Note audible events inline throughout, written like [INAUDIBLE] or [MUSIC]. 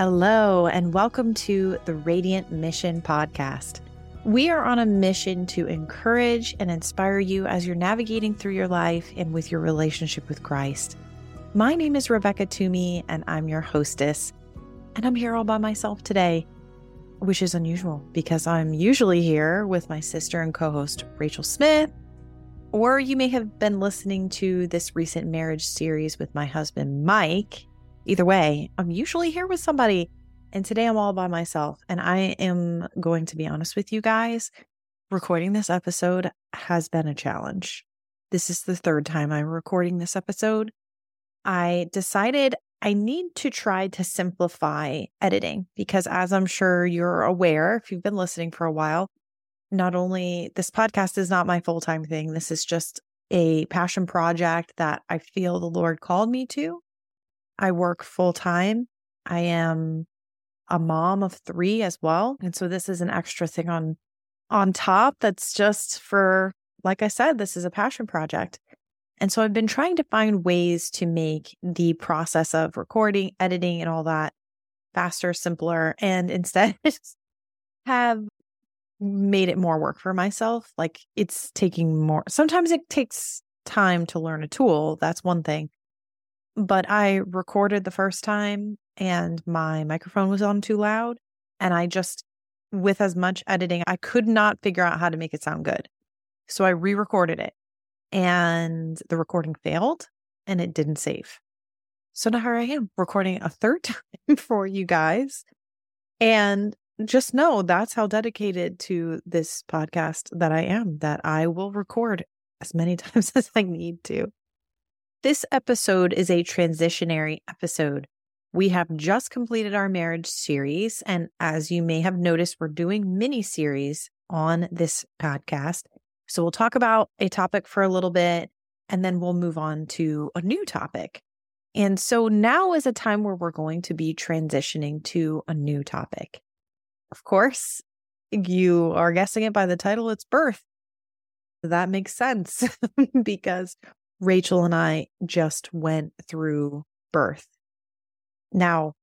Hello, and welcome to the Radiant Mission Podcast. We are on a mission to encourage and inspire you as you're navigating through your life and with your relationship with Christ. My name is Rebecca Toomey, and I'm your hostess. And I'm here all by myself today, which is unusual because I'm usually here with my sister and co host, Rachel Smith. Or you may have been listening to this recent marriage series with my husband, Mike, Either way, I'm usually here with somebody. And today I'm all by myself. And I am going to be honest with you guys. Recording this episode has been a challenge. This is the third time I'm recording this episode. I decided I need to try to simplify editing because, as I'm sure you're aware, if you've been listening for a while, not only this podcast is not my full time thing, this is just a passion project that I feel the Lord called me to. I work full time. I am a mom of three as well. And so this is an extra thing on on top that's just for like I said, this is a passion project. And so I've been trying to find ways to make the process of recording, editing, and all that faster, simpler, and [LAUGHS] instead have made it more work for myself. Like it's taking more, sometimes it takes time to learn a tool. That's one thing but I recorded the first time and my microphone was on too loud. And I just, with as much editing, I could not figure out how to make it sound good. So I re recorded it and the recording failed and it didn't save. So now here I am recording a third [LAUGHS] time for you guys. And just know that's how dedicated to this podcast that I am, that I will record as many [LAUGHS] times as I need to. This episode is a transitionary episode. We have just completed our marriage series. And as you may have noticed, we're doing mini series on this podcast. So we'll talk about a topic for a little bit and then we'll move on to a new topic. And so now is a time where we're going to be transitioning to a new topic. Of course, you are guessing it by the title, it's birth. That makes sense [LAUGHS] because Rachel and I just went through birth. Now,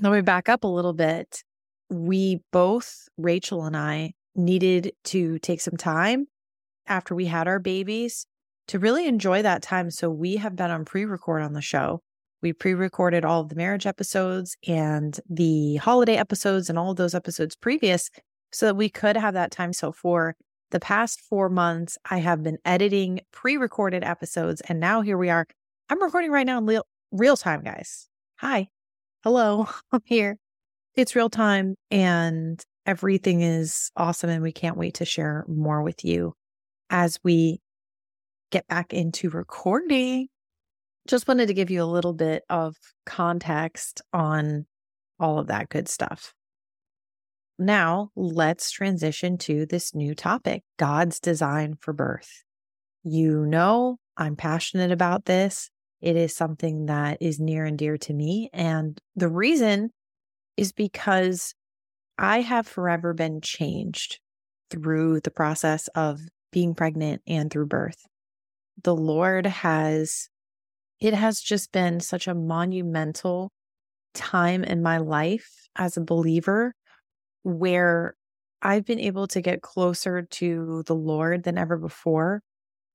let me back up a little bit. We both, Rachel and I, needed to take some time after we had our babies to really enjoy that time. So we have been on pre record on the show. We pre recorded all of the marriage episodes and the holiday episodes and all of those episodes previous so that we could have that time. So for the past four months, I have been editing pre recorded episodes. And now here we are. I'm recording right now in real, real time, guys. Hi. Hello. [LAUGHS] I'm here. It's real time and everything is awesome. And we can't wait to share more with you as we get back into recording. Just wanted to give you a little bit of context on all of that good stuff. Now, let's transition to this new topic God's design for birth. You know, I'm passionate about this. It is something that is near and dear to me. And the reason is because I have forever been changed through the process of being pregnant and through birth. The Lord has, it has just been such a monumental time in my life as a believer where I've been able to get closer to the Lord than ever before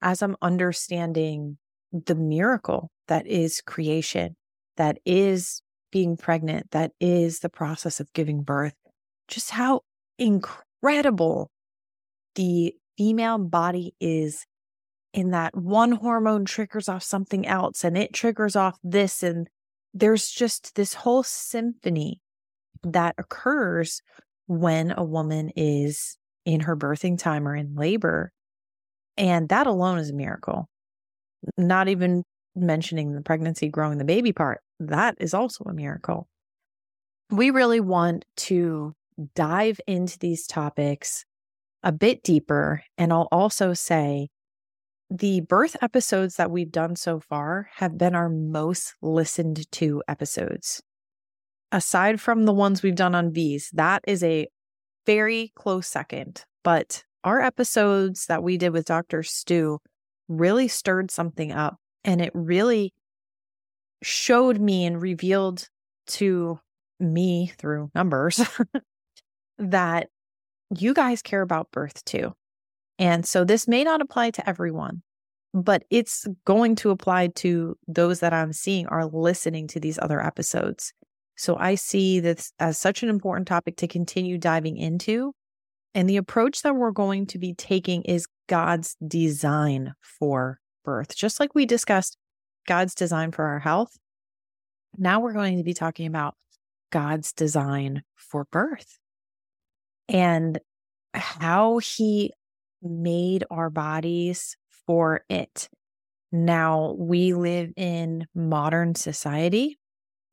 as I'm understanding the miracle that is creation, that is being pregnant, that is the process of giving birth, just how incredible the female body is in that one hormone triggers off something else and it triggers off this. And there's just this whole symphony that occurs when a woman is in her birthing time or in labor. And that alone is a miracle. Not even mentioning the pregnancy, growing the baby part, that is also a miracle. We really want to dive into these topics a bit deeper. And I'll also say the birth episodes that we've done so far have been our most listened to episodes aside from the ones we've done on V's, that is a very close second. But our episodes that we did with Dr. Stu really stirred something up and it really showed me and revealed to me through numbers [LAUGHS] that you guys care about birth too. And so this may not apply to everyone, but it's going to apply to those that I'm seeing are listening to these other episodes. So I see this as such an important topic to continue diving into. And the approach that we're going to be taking is God's design for birth. Just like we discussed God's design for our health, now we're going to be talking about God's design for birth and how he made our bodies for it. Now, we live in modern society.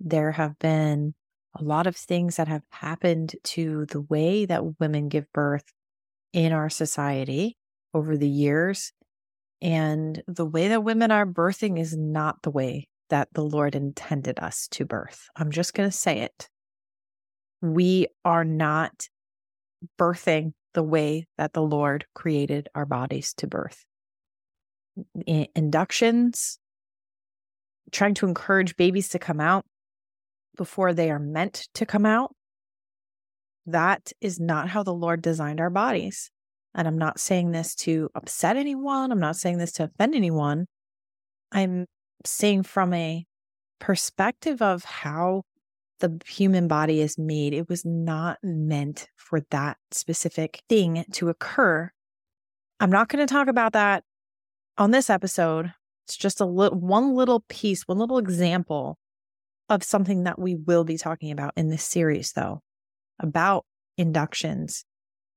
There have been a lot of things that have happened to the way that women give birth in our society over the years. And the way that women are birthing is not the way that the Lord intended us to birth. I'm just going to say it. We are not birthing the way that the Lord created our bodies to birth. Inductions, trying to encourage babies to come out before they are meant to come out. That is not how the Lord designed our bodies. And I'm not saying this to upset anyone. I'm not saying this to offend anyone. I'm saying from a perspective of how the human body is made, it was not meant for that specific thing to occur. I'm not going to talk about that on this episode. It's just a little, one little piece, one little example of something that we will be talking about in this series, though, about inductions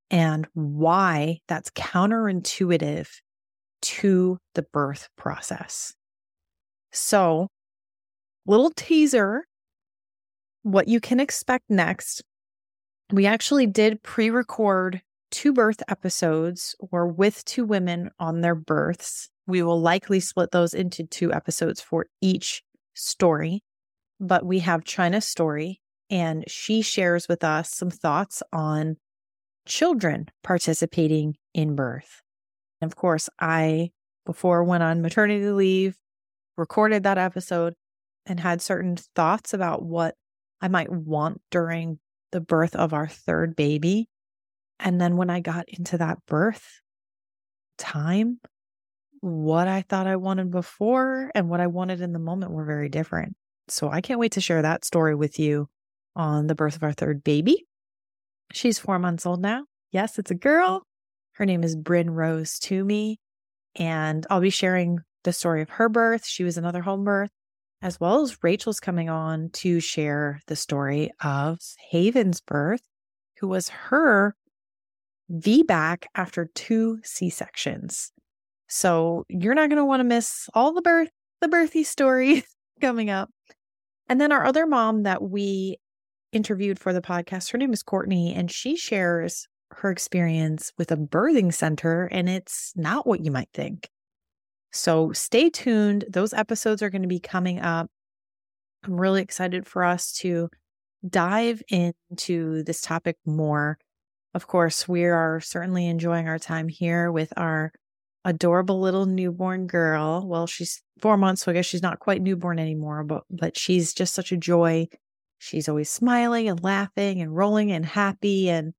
and why that's counterintuitive to the birth process. So, little teaser what you can expect next. We actually did pre record two birth episodes or with two women on their births. We will likely split those into two episodes for each story. But we have China's story, and she shares with us some thoughts on children participating in birth. And of course, I, before went on maternity leave, recorded that episode and had certain thoughts about what I might want during the birth of our third baby. And then when I got into that birth time, what I thought I wanted before and what I wanted in the moment were very different. So I can't wait to share that story with you on the birth of our third baby. She's four months old now. Yes, it's a girl. Her name is Bryn Rose Toomey. And I'll be sharing the story of her birth. She was another home birth as well as Rachel's coming on to share the story of Haven's birth, who was her VBAC after two C sections. So you're not going to want to miss all the birth, the birthy stories [LAUGHS] coming up. And then our other mom that we interviewed for the podcast, her name is Courtney, and she shares her experience with a birthing center, and it's not what you might think. So stay tuned. Those episodes are going to be coming up. I'm really excited for us to dive into this topic more. Of course, we are certainly enjoying our time here with our adorable little newborn girl. Well, she's four months, so I guess she's not quite newborn anymore, but but she's just such a joy. She's always smiling and laughing and rolling and happy and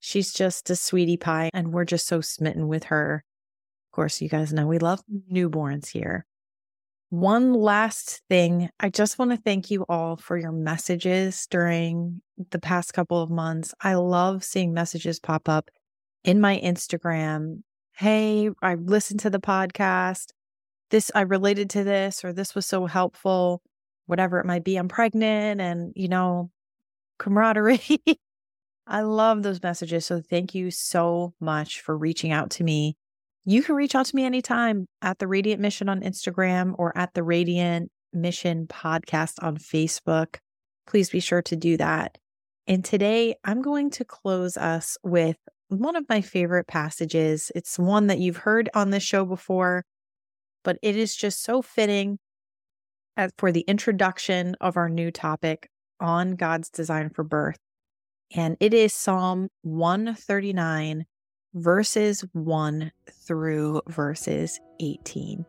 she's just a sweetie pie and we're just so smitten with her. Of course, you guys know we love newborns here. One last thing, I just want to thank you all for your messages during the past couple of months. I love seeing messages pop up in my Instagram. Hey, I listened to the podcast. This, I related to this, or this was so helpful, whatever it might be. I'm pregnant and, you know, camaraderie. [LAUGHS] I love those messages. So thank you so much for reaching out to me you can reach out to me anytime at the Radiant Mission on Instagram or at the Radiant Mission podcast on Facebook. Please be sure to do that. And today I'm going to close us with one of my favorite passages. It's one that you've heard on this show before, but it is just so fitting as for the introduction of our new topic on God's design for birth. And it is Psalm 139, verses 1 through verses 18.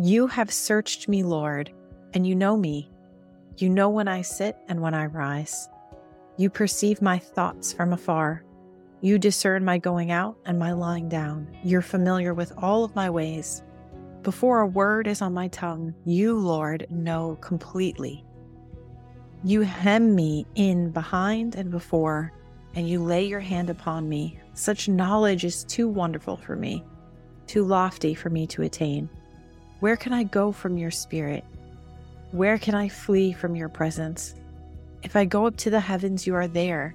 You have searched me, Lord, and you know me. You know when I sit and when I rise. You perceive my thoughts from afar. You discern my going out and my lying down. You're familiar with all of my ways. Before a word is on my tongue, you, Lord, know completely. You hem me in behind and before, and you lay your hand upon me. Such knowledge is too wonderful for me, too lofty for me to attain. Where can I go from your spirit? Where can I flee from your presence? If I go up to the heavens, you are there.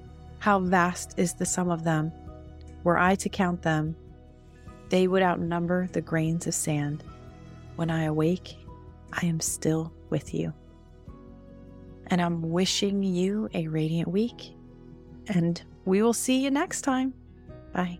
How vast is the sum of them. Were I to count them, they would outnumber the grains of sand. When I awake, I am still with you. And I'm wishing you a radiant week. And we will see you next time. Bye.